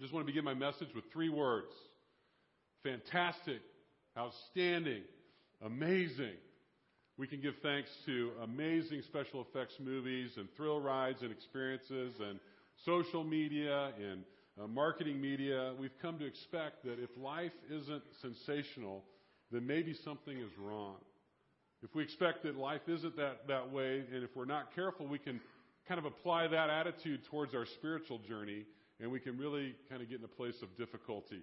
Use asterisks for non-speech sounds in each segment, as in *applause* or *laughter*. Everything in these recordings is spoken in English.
I just want to begin my message with three words fantastic, outstanding, amazing. We can give thanks to amazing special effects movies and thrill rides and experiences and social media and uh, marketing media. We've come to expect that if life isn't sensational, then maybe something is wrong. If we expect that life isn't that, that way, and if we're not careful, we can kind of apply that attitude towards our spiritual journey, and we can really kind of get in a place of difficulty.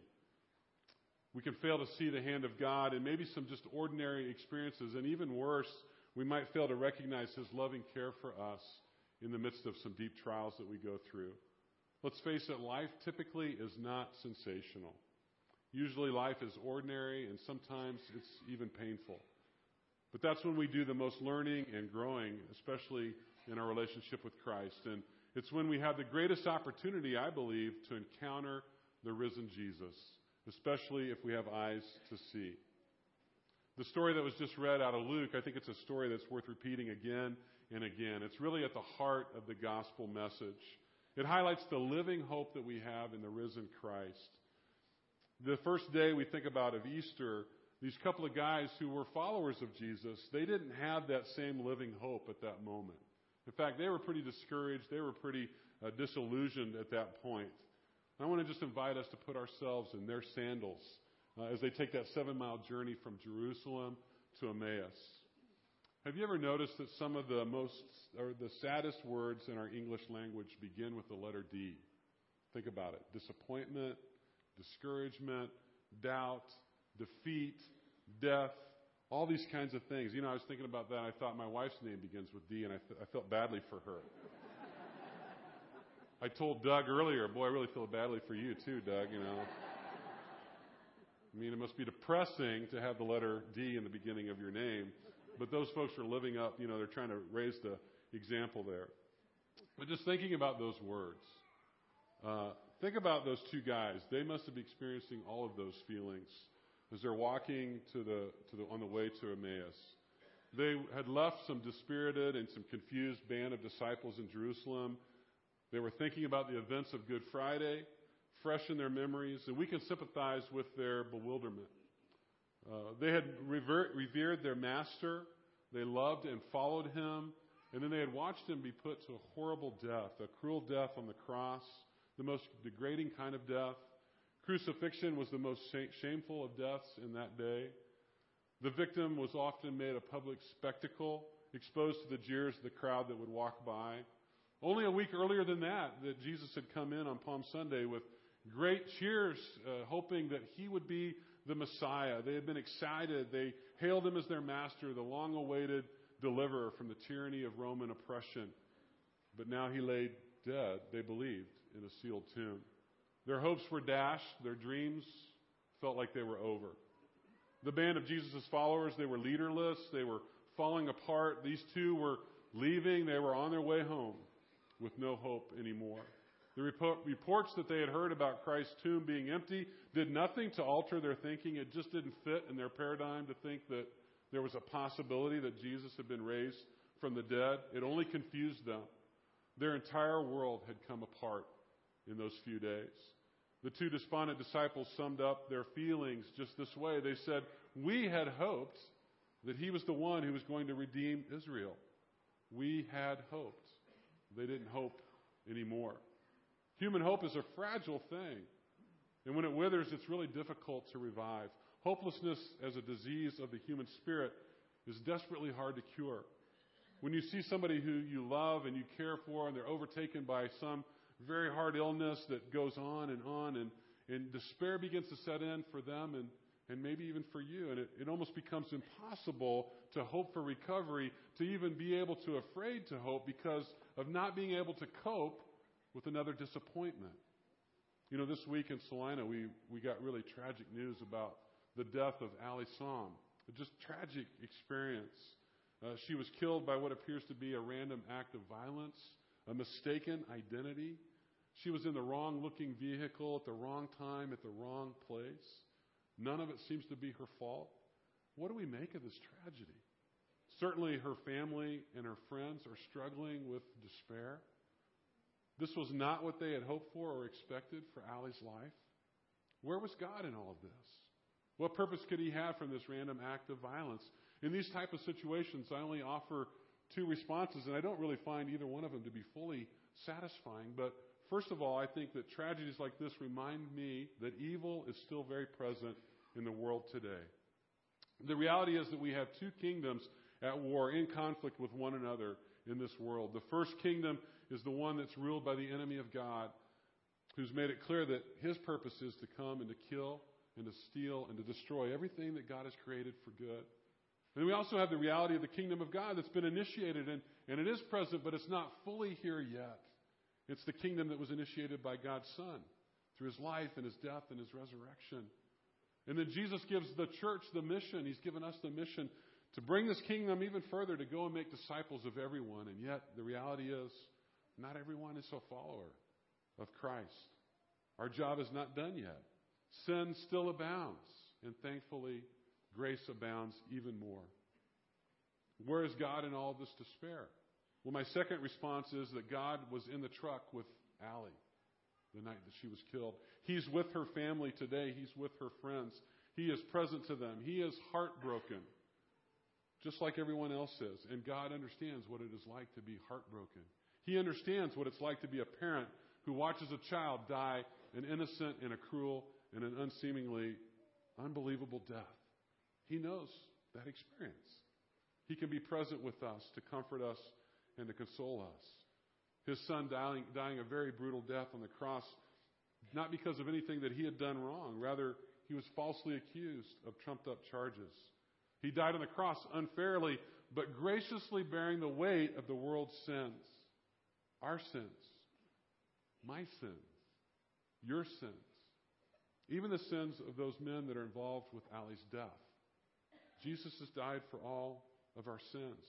We can fail to see the hand of God and maybe some just ordinary experiences, and even worse, we might fail to recognize His loving care for us in the midst of some deep trials that we go through. Let's face it, life typically is not sensational. Usually life is ordinary, and sometimes it's even painful. But that's when we do the most learning and growing, especially in our relationship with Christ. And it's when we have the greatest opportunity, I believe, to encounter the risen Jesus, especially if we have eyes to see. The story that was just read out of Luke, I think it's a story that's worth repeating again and again. It's really at the heart of the gospel message. It highlights the living hope that we have in the risen Christ. The first day we think about of Easter, these couple of guys who were followers of Jesus, they didn't have that same living hope at that moment. In fact, they were pretty discouraged. They were pretty uh, disillusioned at that point. I want to just invite us to put ourselves in their sandals uh, as they take that seven mile journey from Jerusalem to Emmaus. Have you ever noticed that some of the most or the saddest words in our English language begin with the letter D? Think about it. Disappointment, discouragement, doubt, defeat, death, all these kinds of things. You know, I was thinking about that. I thought my wife's name begins with D, and I, th- I felt badly for her. *laughs* I told Doug earlier, boy, I really feel badly for you too, Doug. You know, I mean, it must be depressing to have the letter D in the beginning of your name, but those folks are living up. You know, they're trying to raise the example there. But just thinking about those words, uh, think about those two guys. They must have been experiencing all of those feelings as they're walking to the, to the, on the way to Emmaus. They had left some dispirited and some confused band of disciples in Jerusalem. They were thinking about the events of Good Friday, fresh in their memories, and we can sympathize with their bewilderment. Uh, they had revered their master, they loved and followed him, and then they had watched him be put to a horrible death, a cruel death on the cross, the most degrading kind of death. Crucifixion was the most shameful of deaths in that day. The victim was often made a public spectacle, exposed to the jeers of the crowd that would walk by. Only a week earlier than that, that Jesus had come in on Palm Sunday with great cheers, uh, hoping that he would be the Messiah. They had been excited. They hailed him as their master, the long awaited deliverer from the tyranny of Roman oppression. But now he lay dead, they believed, in a sealed tomb. Their hopes were dashed. Their dreams felt like they were over. The band of Jesus' followers, they were leaderless. They were falling apart. These two were leaving. They were on their way home with no hope anymore. The reports that they had heard about Christ's tomb being empty did nothing to alter their thinking. It just didn't fit in their paradigm to think that there was a possibility that Jesus had been raised from the dead. It only confused them. Their entire world had come apart in those few days. The two despondent disciples summed up their feelings just this way. They said, We had hoped that he was the one who was going to redeem Israel. We had hoped. They didn't hope anymore. Human hope is a fragile thing. And when it withers, it's really difficult to revive. Hopelessness as a disease of the human spirit is desperately hard to cure. When you see somebody who you love and you care for and they're overtaken by some very hard illness that goes on and on, and, and despair begins to set in for them and, and maybe even for you. And it, it almost becomes impossible to hope for recovery, to even be able to afraid to hope because of not being able to cope with another disappointment. You know, this week in Salina, we, we got really tragic news about the death of Ali Som. A just tragic experience. Uh, she was killed by what appears to be a random act of violence a mistaken identity. She was in the wrong looking vehicle at the wrong time at the wrong place. None of it seems to be her fault. What do we make of this tragedy? Certainly, her family and her friends are struggling with despair. This was not what they had hoped for or expected for Allie's life. Where was God in all of this? What purpose could he have from this random act of violence? In these type of situations, I only offer two responses, and I don't really find either one of them to be fully satisfying. But first of all, I think that tragedies like this remind me that evil is still very present in the world today. The reality is that we have two kingdoms at war, in conflict with one another in this world. The first kingdom is the one that's ruled by the enemy of God, who's made it clear that his purpose is to come and to kill and to steal and to destroy everything that God has created for good. And we also have the reality of the kingdom of God that's been initiated, and, and it is present, but it's not fully here yet. It's the kingdom that was initiated by God's Son through his life and his death and his resurrection. And then Jesus gives the church the mission. He's given us the mission to bring this kingdom even further, to go and make disciples of everyone. And yet, the reality is, not everyone is a follower of Christ. Our job is not done yet. Sin still abounds, and thankfully, grace abounds even more. Where is God in all this despair? Well, my second response is that God was in the truck with Allie the night that she was killed. He's with her family today. He's with her friends. He is present to them. He is heartbroken, just like everyone else is. And God understands what it is like to be heartbroken. He understands what it's like to be a parent who watches a child die an innocent and a cruel and an unseemingly unbelievable death. He knows that experience. He can be present with us to comfort us and to console us. His son dying, dying a very brutal death on the cross, not because of anything that he had done wrong. Rather, he was falsely accused of trumped up charges. He died on the cross unfairly, but graciously bearing the weight of the world's sins. Our sins. My sins. Your sins. Even the sins of those men that are involved with Ali's death. Jesus has died for all of our sins.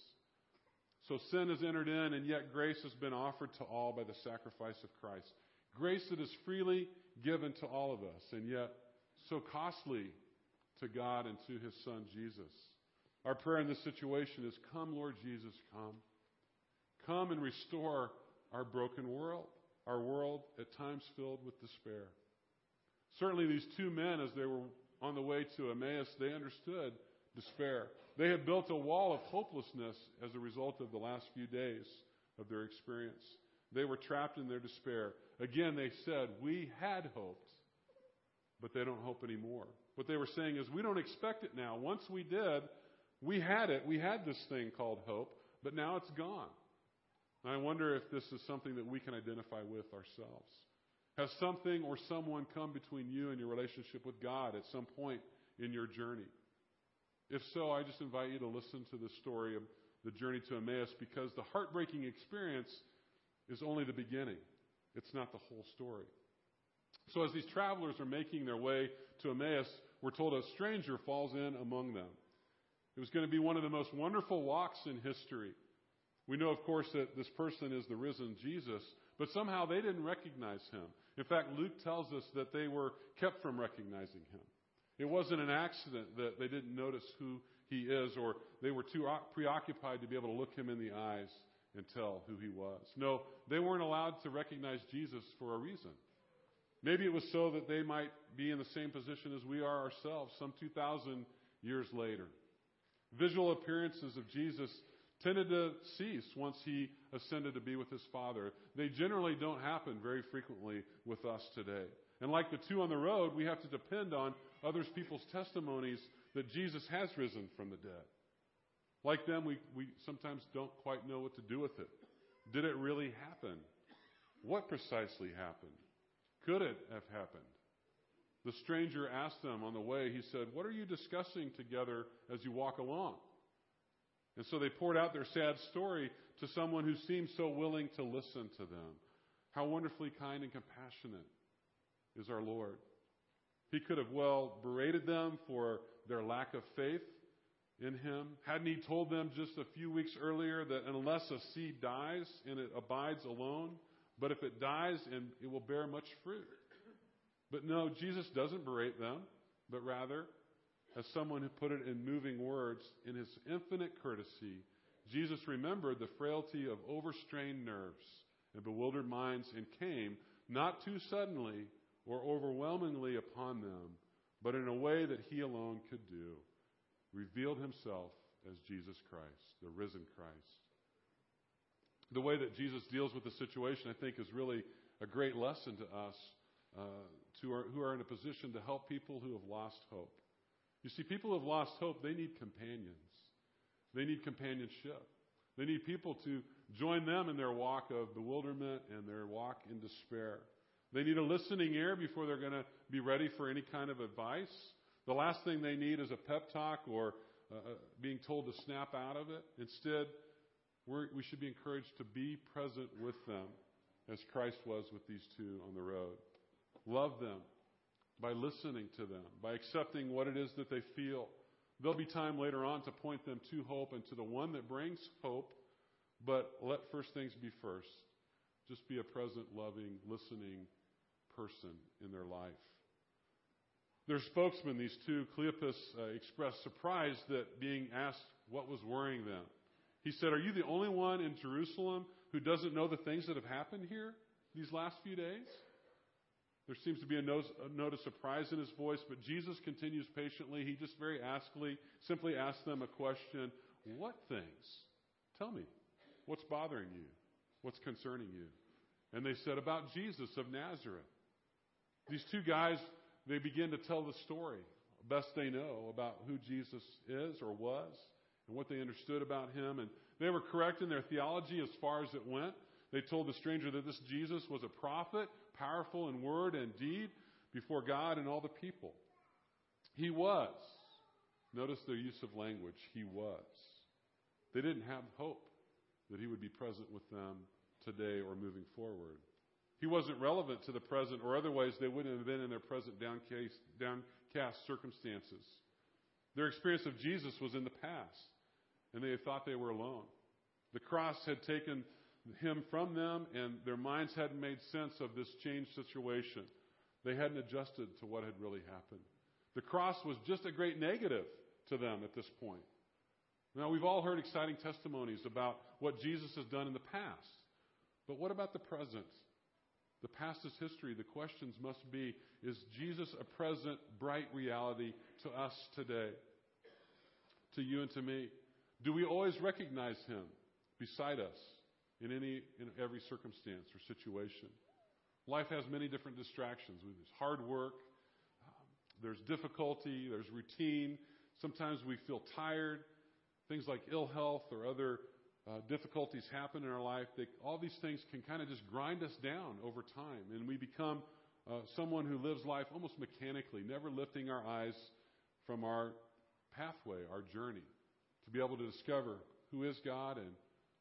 So sin has entered in, and yet grace has been offered to all by the sacrifice of Christ. Grace that is freely given to all of us, and yet so costly to God and to His Son, Jesus. Our prayer in this situation is Come, Lord Jesus, come. Come and restore our broken world, our world at times filled with despair. Certainly, these two men, as they were on the way to Emmaus, they understood despair. They had built a wall of hopelessness as a result of the last few days of their experience. They were trapped in their despair. Again, they said, We had hoped, but they don't hope anymore. What they were saying is, We don't expect it now. Once we did, we had it. We had this thing called hope, but now it's gone. And I wonder if this is something that we can identify with ourselves. Has something or someone come between you and your relationship with God at some point in your journey? If so, I just invite you to listen to the story of the journey to Emmaus because the heartbreaking experience is only the beginning. It's not the whole story. So, as these travelers are making their way to Emmaus, we're told a stranger falls in among them. It was going to be one of the most wonderful walks in history. We know, of course, that this person is the risen Jesus, but somehow they didn't recognize him. In fact, Luke tells us that they were kept from recognizing him. It wasn't an accident that they didn't notice who he is or they were too preoccupied to be able to look him in the eyes and tell who he was. No, they weren't allowed to recognize Jesus for a reason. Maybe it was so that they might be in the same position as we are ourselves some 2,000 years later. Visual appearances of Jesus tended to cease once he ascended to be with his Father. They generally don't happen very frequently with us today. And like the two on the road, we have to depend on others people's testimonies that Jesus has risen from the dead. Like them, we, we sometimes don't quite know what to do with it. Did it really happen? What precisely happened? Could it have happened? The stranger asked them on the way, he said, What are you discussing together as you walk along? And so they poured out their sad story to someone who seemed so willing to listen to them. How wonderfully kind and compassionate is our Lord. He could have well berated them for their lack of faith in Him. Hadn't He told them just a few weeks earlier that unless a seed dies and it abides alone, but if it dies and it will bear much fruit? But no, Jesus doesn't berate them, but rather, as someone who put it in moving words, in His infinite courtesy, Jesus remembered the frailty of overstrained nerves and bewildered minds and came, not too suddenly or overwhelmingly upon them, but in a way that he alone could do, revealed himself as Jesus Christ, the risen Christ. The way that Jesus deals with the situation, I think, is really a great lesson to us uh, to our, who are in a position to help people who have lost hope. You see, people who have lost hope, they need companions. They need companionship. They need people to join them in their walk of bewilderment and their walk in despair. They need a listening ear before they're going to be ready for any kind of advice. The last thing they need is a pep talk or uh, uh being told to snap out of it. Instead, we should be encouraged to be present with them as Christ was with these two on the road. Love them by listening to them, by accepting what it is that they feel. There'll be time later on to point them to hope and to the one that brings hope, but let first things be first. Just be a present, loving, listening person in their life. Their spokesman, these two, Cleopas, uh, expressed surprise that being asked what was worrying them. He said, Are you the only one in Jerusalem who doesn't know the things that have happened here these last few days? There seems to be a note, a note of surprise in his voice, but Jesus continues patiently. He just very askingly simply asks them a question What things? Tell me. What's bothering you? What's concerning you? And they said, About Jesus of Nazareth. These two guys, they begin to tell the story, best they know, about who Jesus is or was and what they understood about him. And they were correct in their theology as far as it went. They told the stranger that this Jesus was a prophet, powerful in word and deed before God and all the people. He was. Notice their use of language. He was. They didn't have hope that he would be present with them today or moving forward. He wasn't relevant to the present, or otherwise they wouldn't have been in their present downcast, downcast circumstances. Their experience of Jesus was in the past, and they thought they were alone. The cross had taken him from them, and their minds hadn't made sense of this changed situation. They hadn't adjusted to what had really happened. The cross was just a great negative to them at this point. Now, we've all heard exciting testimonies about what Jesus has done in the past. But what about the present? The past is history. The questions must be Is Jesus a present, bright reality to us today? To you and to me? Do we always recognize Him beside us? in any in every circumstance or situation. Life has many different distractions. There's hard work, um, there's difficulty, there's routine. Sometimes we feel tired. Things like ill health or other uh, difficulties happen in our life. They, all these things can kind of just grind us down over time, and we become uh, someone who lives life almost mechanically, never lifting our eyes from our pathway, our journey, to be able to discover who is God and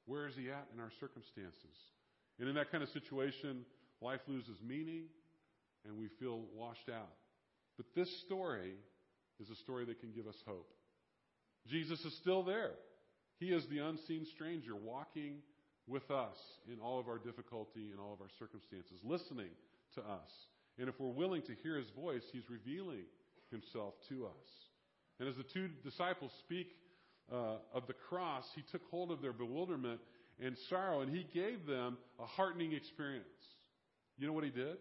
where is He at in our circumstances? And in that kind of situation, life loses meaning and we feel washed out. But this story is a story that can give us hope. Jesus is still there. He is the unseen stranger walking with us in all of our difficulty and all of our circumstances, listening to us. And if we're willing to hear his voice, he's revealing himself to us. And as the two disciples speak uh, of the cross, he took hold of their bewilderment and sorrow, and he gave them a heartening experience. You know what he did?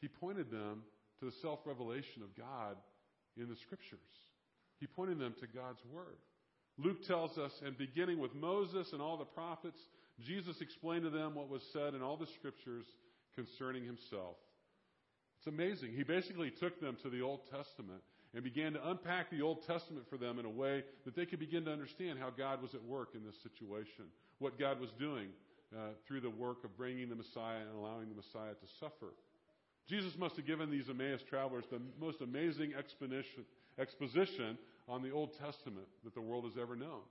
He pointed them to the self revelation of God in the Scriptures. He pointed them to God's Word. Luke tells us, and beginning with Moses and all the prophets, Jesus explained to them what was said in all the Scriptures concerning himself. It's amazing. He basically took them to the Old Testament and began to unpack the Old Testament for them in a way that they could begin to understand how God was at work in this situation, what God was doing uh, through the work of bringing the Messiah and allowing the Messiah to suffer. Jesus must have given these Emmaus travelers the most amazing exposition on the Old Testament that the world has ever known.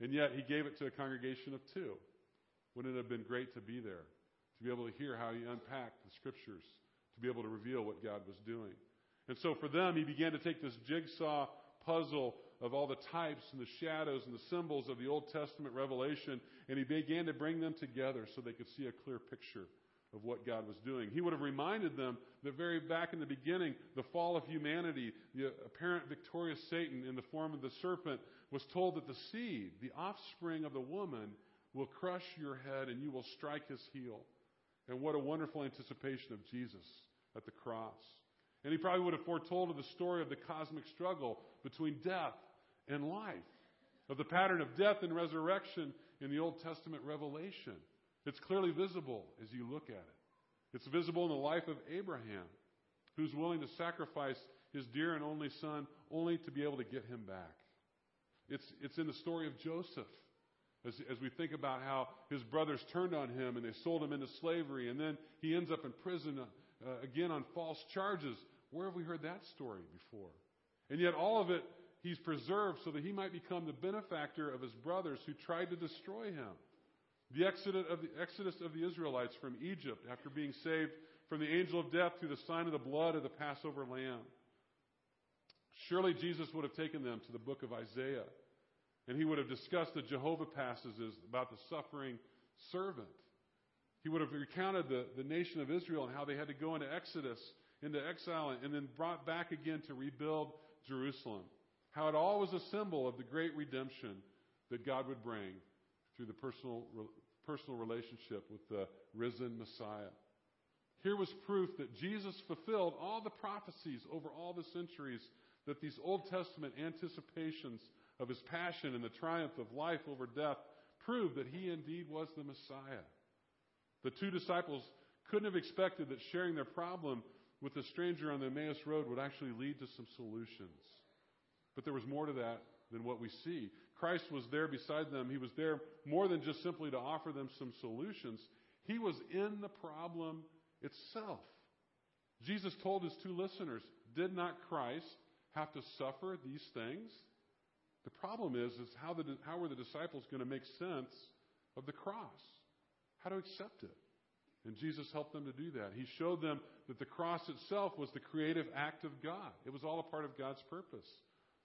And yet, he gave it to a congregation of two. Wouldn't it have been great to be there, to be able to hear how he unpacked the scriptures, to be able to reveal what God was doing? And so for them, he began to take this jigsaw puzzle of all the types and the shadows and the symbols of the Old Testament revelation, and he began to bring them together so they could see a clear picture of what God was doing. He would have reminded them that very back in the beginning, the fall of humanity, the apparent victorious Satan in the form of the serpent, was told that the seed, the offspring of the woman, will crush your head and you will strike his heel. And what a wonderful anticipation of Jesus at the cross. And he probably would have foretold of the story of the cosmic struggle between death and life, of the pattern of death and resurrection in the Old Testament revelation. It's clearly visible as you look at it. It's visible in the life of Abraham, who's willing to sacrifice his dear and only son only to be able to get him back. It's, it's in the story of Joseph. As, as we think about how his brothers turned on him and they sold him into slavery, and then he ends up in prison uh, again on false charges. Where have we heard that story before? And yet, all of it he's preserved so that he might become the benefactor of his brothers who tried to destroy him. The exodus of the, Israelites from Egypt after being saved from the angel of death through the sign of the blood of the Passover lamb. Surely Jesus would have taken them to the book of Isaiah and he would have discussed the Jehovah passages about the suffering servant. He would have recounted the, the nation of Israel and how they had to go into Exodus, into exile, and then brought back again to rebuild Jerusalem. How it all was a symbol of the great redemption that God would bring through the personal, personal relationship with the risen Messiah. Here was proof that Jesus fulfilled all the prophecies over all the centuries that these Old Testament anticipations of his passion and the triumph of life over death proved that he indeed was the Messiah. The two disciples couldn't have expected that sharing their problem with a stranger on the Emmaus Road would actually lead to some solutions. But there was more to that than what we see. Christ was there beside them. He was there more than just simply to offer them some solutions. He was in the problem itself. Jesus told his two listeners, Did not Christ have to suffer these things? The problem is, is how, the, how were the disciples going to make sense of the cross? How to accept it? And Jesus helped them to do that. He showed them that the cross itself was the creative act of God. It was all a part of God's purpose.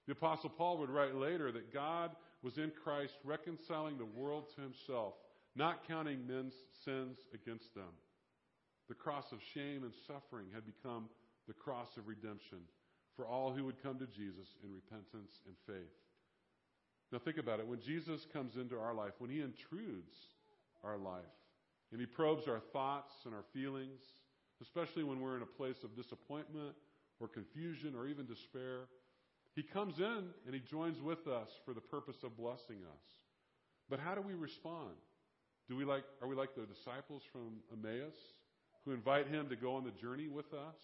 The Apostle Paul would write later that God was in Christ reconciling the world to himself, not counting men's sins against them. The cross of shame and suffering had become the cross of redemption for all who would come to Jesus in repentance and faith. Now, think about it. When Jesus comes into our life, when he intrudes our life, and he probes our thoughts and our feelings, especially when we're in a place of disappointment or confusion or even despair, he comes in and he joins with us for the purpose of blessing us. But how do we respond? Do we like, are we like the disciples from Emmaus who invite him to go on the journey with us?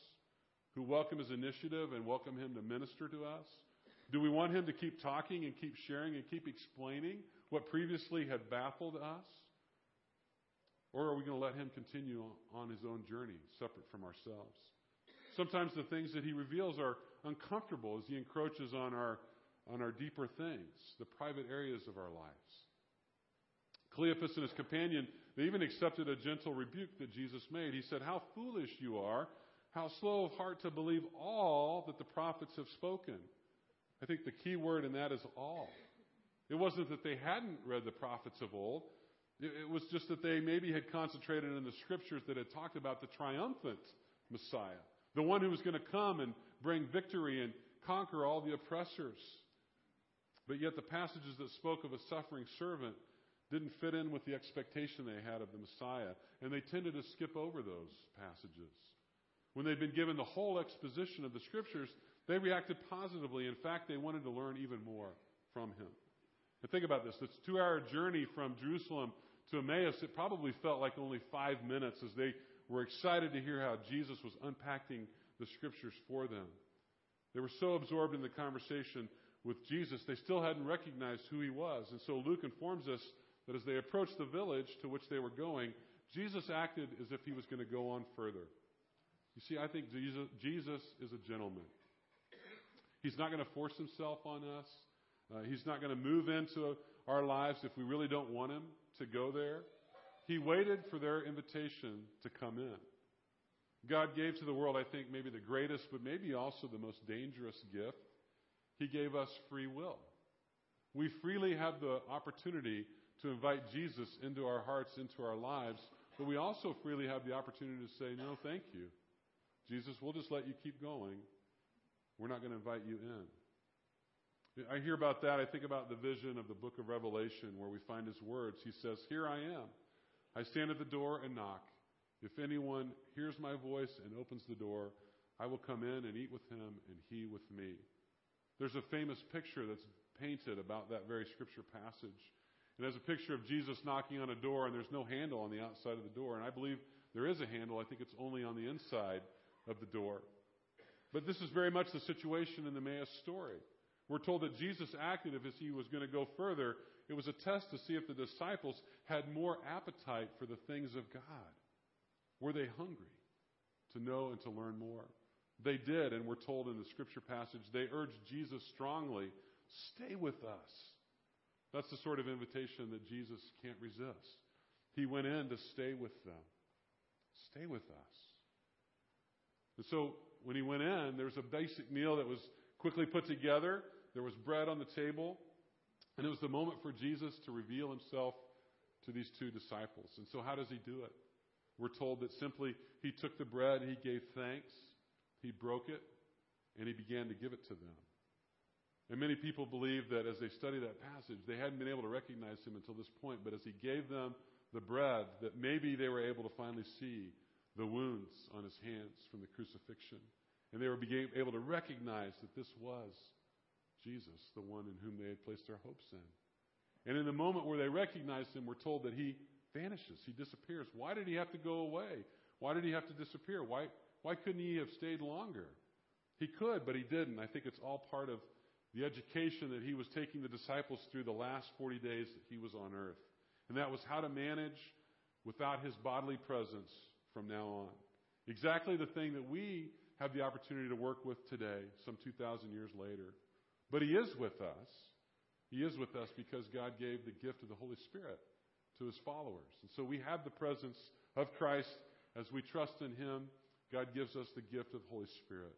Who welcome his initiative and welcome him to minister to us? Do we want him to keep talking and keep sharing and keep explaining what previously had baffled us? Or are we going to let him continue on his own journey, separate from ourselves? Sometimes the things that he reveals are uncomfortable as he encroaches on our, on our deeper things, the private areas of our lives. Cleopas and his companion, they even accepted a gentle rebuke that Jesus made. He said, How foolish you are, how slow of heart to believe all that the prophets have spoken. I think the key word in that is all. It wasn't that they hadn't read the prophets of old. It was just that they maybe had concentrated in the scriptures that had talked about the triumphant Messiah, the one who was going to come and bring victory and conquer all the oppressors. But yet the passages that spoke of a suffering servant didn't fit in with the expectation they had of the Messiah, and they tended to skip over those passages. When they'd been given the whole exposition of the scriptures, they reacted positively. In fact, they wanted to learn even more from him. And think about this this two hour journey from Jerusalem to Emmaus, it probably felt like only five minutes as they were excited to hear how Jesus was unpacking the scriptures for them. They were so absorbed in the conversation with Jesus, they still hadn't recognized who he was. And so Luke informs us that as they approached the village to which they were going, Jesus acted as if he was going to go on further. You see, I think Jesus, Jesus is a gentleman. He's not going to force himself on us. Uh, he's not going to move into our lives if we really don't want him to go there. He waited for their invitation to come in. God gave to the world, I think, maybe the greatest, but maybe also the most dangerous gift. He gave us free will. We freely have the opportunity to invite Jesus into our hearts, into our lives, but we also freely have the opportunity to say, No, thank you. Jesus, we'll just let you keep going we're not going to invite you in. I hear about that. I think about the vision of the book of Revelation where we find his words. He says, Here I am. I stand at the door and knock. If anyone hears my voice and opens the door, I will come in and eat with him and he with me. There's a famous picture that's painted about that very scripture passage. And there's a picture of Jesus knocking on a door and there's no handle on the outside of the door. And I believe there is a handle. I think it's only on the inside of the door. But this is very much the situation in the Emmaus story. We're told that Jesus acted as if he was going to go further. It was a test to see if the disciples had more appetite for the things of God. Were they hungry to know and to learn more? They did, and we're told in the scripture passage, they urged Jesus strongly, stay with us. That's the sort of invitation that Jesus can't resist. He went in to stay with them. Stay with us. And so when he went in, there was a basic meal that was quickly put together. There was bread on the table. And it was the moment for Jesus to reveal himself to these two disciples. And so, how does he do it? We're told that simply he took the bread, he gave thanks, he broke it, and he began to give it to them. And many people believe that as they study that passage, they hadn't been able to recognize him until this point. But as he gave them the bread, that maybe they were able to finally see the wounds on his hands from the crucifixion. And they were able to recognize that this was Jesus, the one in whom they had placed their hopes in. And in the moment where they recognized him, we're told that he vanishes, he disappears. Why did he have to go away? Why did he have to disappear? Why, why couldn't he have stayed longer? He could, but he didn't. I think it's all part of the education that he was taking the disciples through the last 40 days that he was on earth. And that was how to manage without his bodily presence from now on. Exactly the thing that we have the opportunity to work with today, some 2,000 years later. But He is with us. He is with us because God gave the gift of the Holy Spirit to His followers. And so we have the presence of Christ as we trust in Him. God gives us the gift of the Holy Spirit.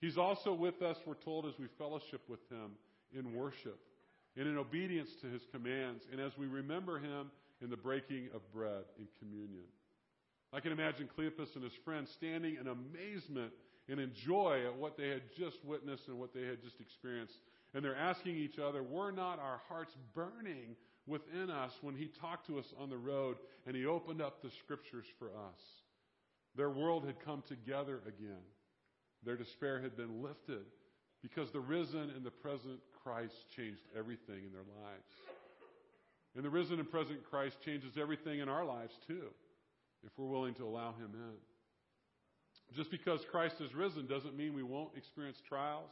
He's also with us, we're told, as we fellowship with Him in worship and in obedience to His commands, and as we remember Him in the breaking of bread in communion. I can imagine Cleopas and his friends standing in amazement and in joy at what they had just witnessed and what they had just experienced. And they're asking each other, were not our hearts burning within us when he talked to us on the road and he opened up the scriptures for us? Their world had come together again. Their despair had been lifted because the risen and the present Christ changed everything in their lives. And the risen and present Christ changes everything in our lives too if we're willing to allow Him in. Just because Christ is risen doesn't mean we won't experience trials,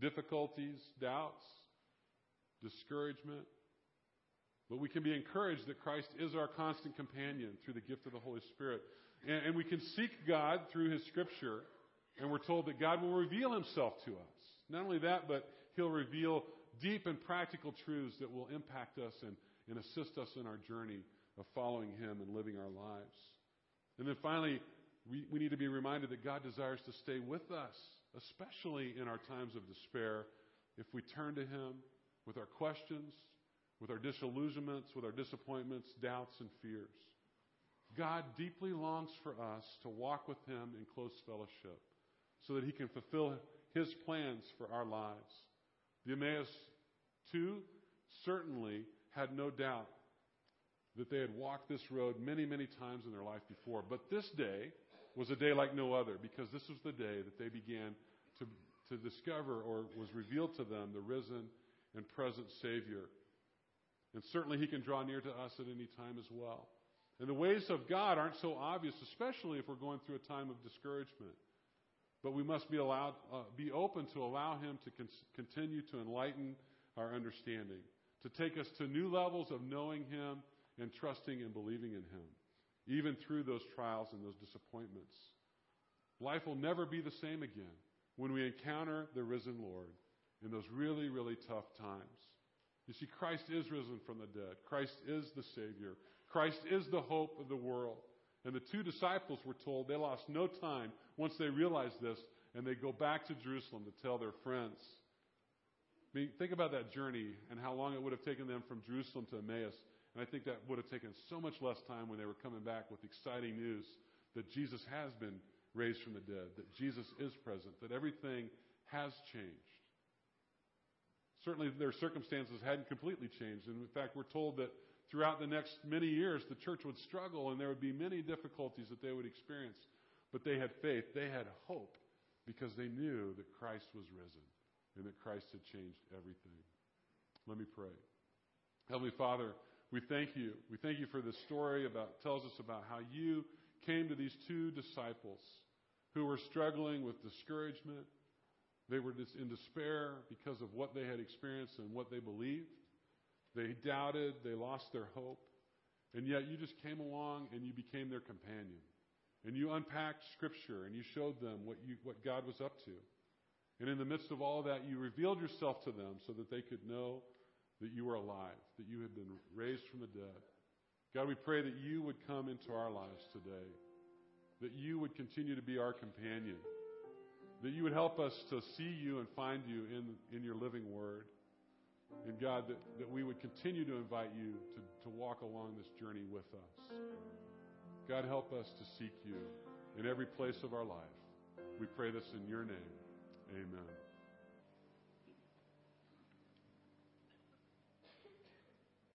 difficulties, doubts, discouragement. But we can be encouraged that Christ is our constant companion through the gift of the Holy Spirit. And, and we can seek God through His Scripture, and we're told that God will reveal Himself to us. Not only that, but He'll reveal deep and practical truths that will impact us and, and assist us in our journey of following Him and living our lives. And then finally, we, we need to be reminded that God desires to stay with us, especially in our times of despair, if we turn to Him with our questions, with our disillusionments, with our disappointments, doubts, and fears. God deeply longs for us to walk with Him in close fellowship so that He can fulfill His plans for our lives. The Emmaus 2 certainly had no doubt that they had walked this road many, many times in their life before. But this day was a day like no other because this was the day that they began to, to discover or was revealed to them the risen and present Savior. And certainly He can draw near to us at any time as well. And the ways of God aren't so obvious, especially if we're going through a time of discouragement. But we must be allowed, uh, be open to allow Him to con- continue to enlighten our understanding, to take us to new levels of knowing Him and trusting and believing in Him, even through those trials and those disappointments. Life will never be the same again when we encounter the risen Lord in those really, really tough times. You see, Christ is risen from the dead. Christ is the Savior. Christ is the hope of the world. And the two disciples were told they lost no time once they realized this, and they go back to Jerusalem to tell their friends. I mean, think about that journey and how long it would have taken them from Jerusalem to Emmaus. And I think that would have taken so much less time when they were coming back with exciting news that Jesus has been raised from the dead, that Jesus is present, that everything has changed. Certainly, their circumstances hadn't completely changed. And in fact, we're told that throughout the next many years, the church would struggle and there would be many difficulties that they would experience. But they had faith, they had hope, because they knew that Christ was risen and that Christ had changed everything. Let me pray. Heavenly Father, we thank you. We thank you for this story about tells us about how you came to these two disciples who were struggling with discouragement. They were just in despair because of what they had experienced and what they believed. They doubted, they lost their hope. And yet you just came along and you became their companion. And you unpacked Scripture and you showed them what, you, what God was up to. And in the midst of all that, you revealed yourself to them so that they could know that you were alive, that you had been raised from the dead. God, we pray that you would come into our lives today, that you would continue to be our companion, that you would help us to see you and find you in, in your living word. And God, that, that we would continue to invite you to, to walk along this journey with us. God, help us to seek you in every place of our life. We pray this in your name. Amen.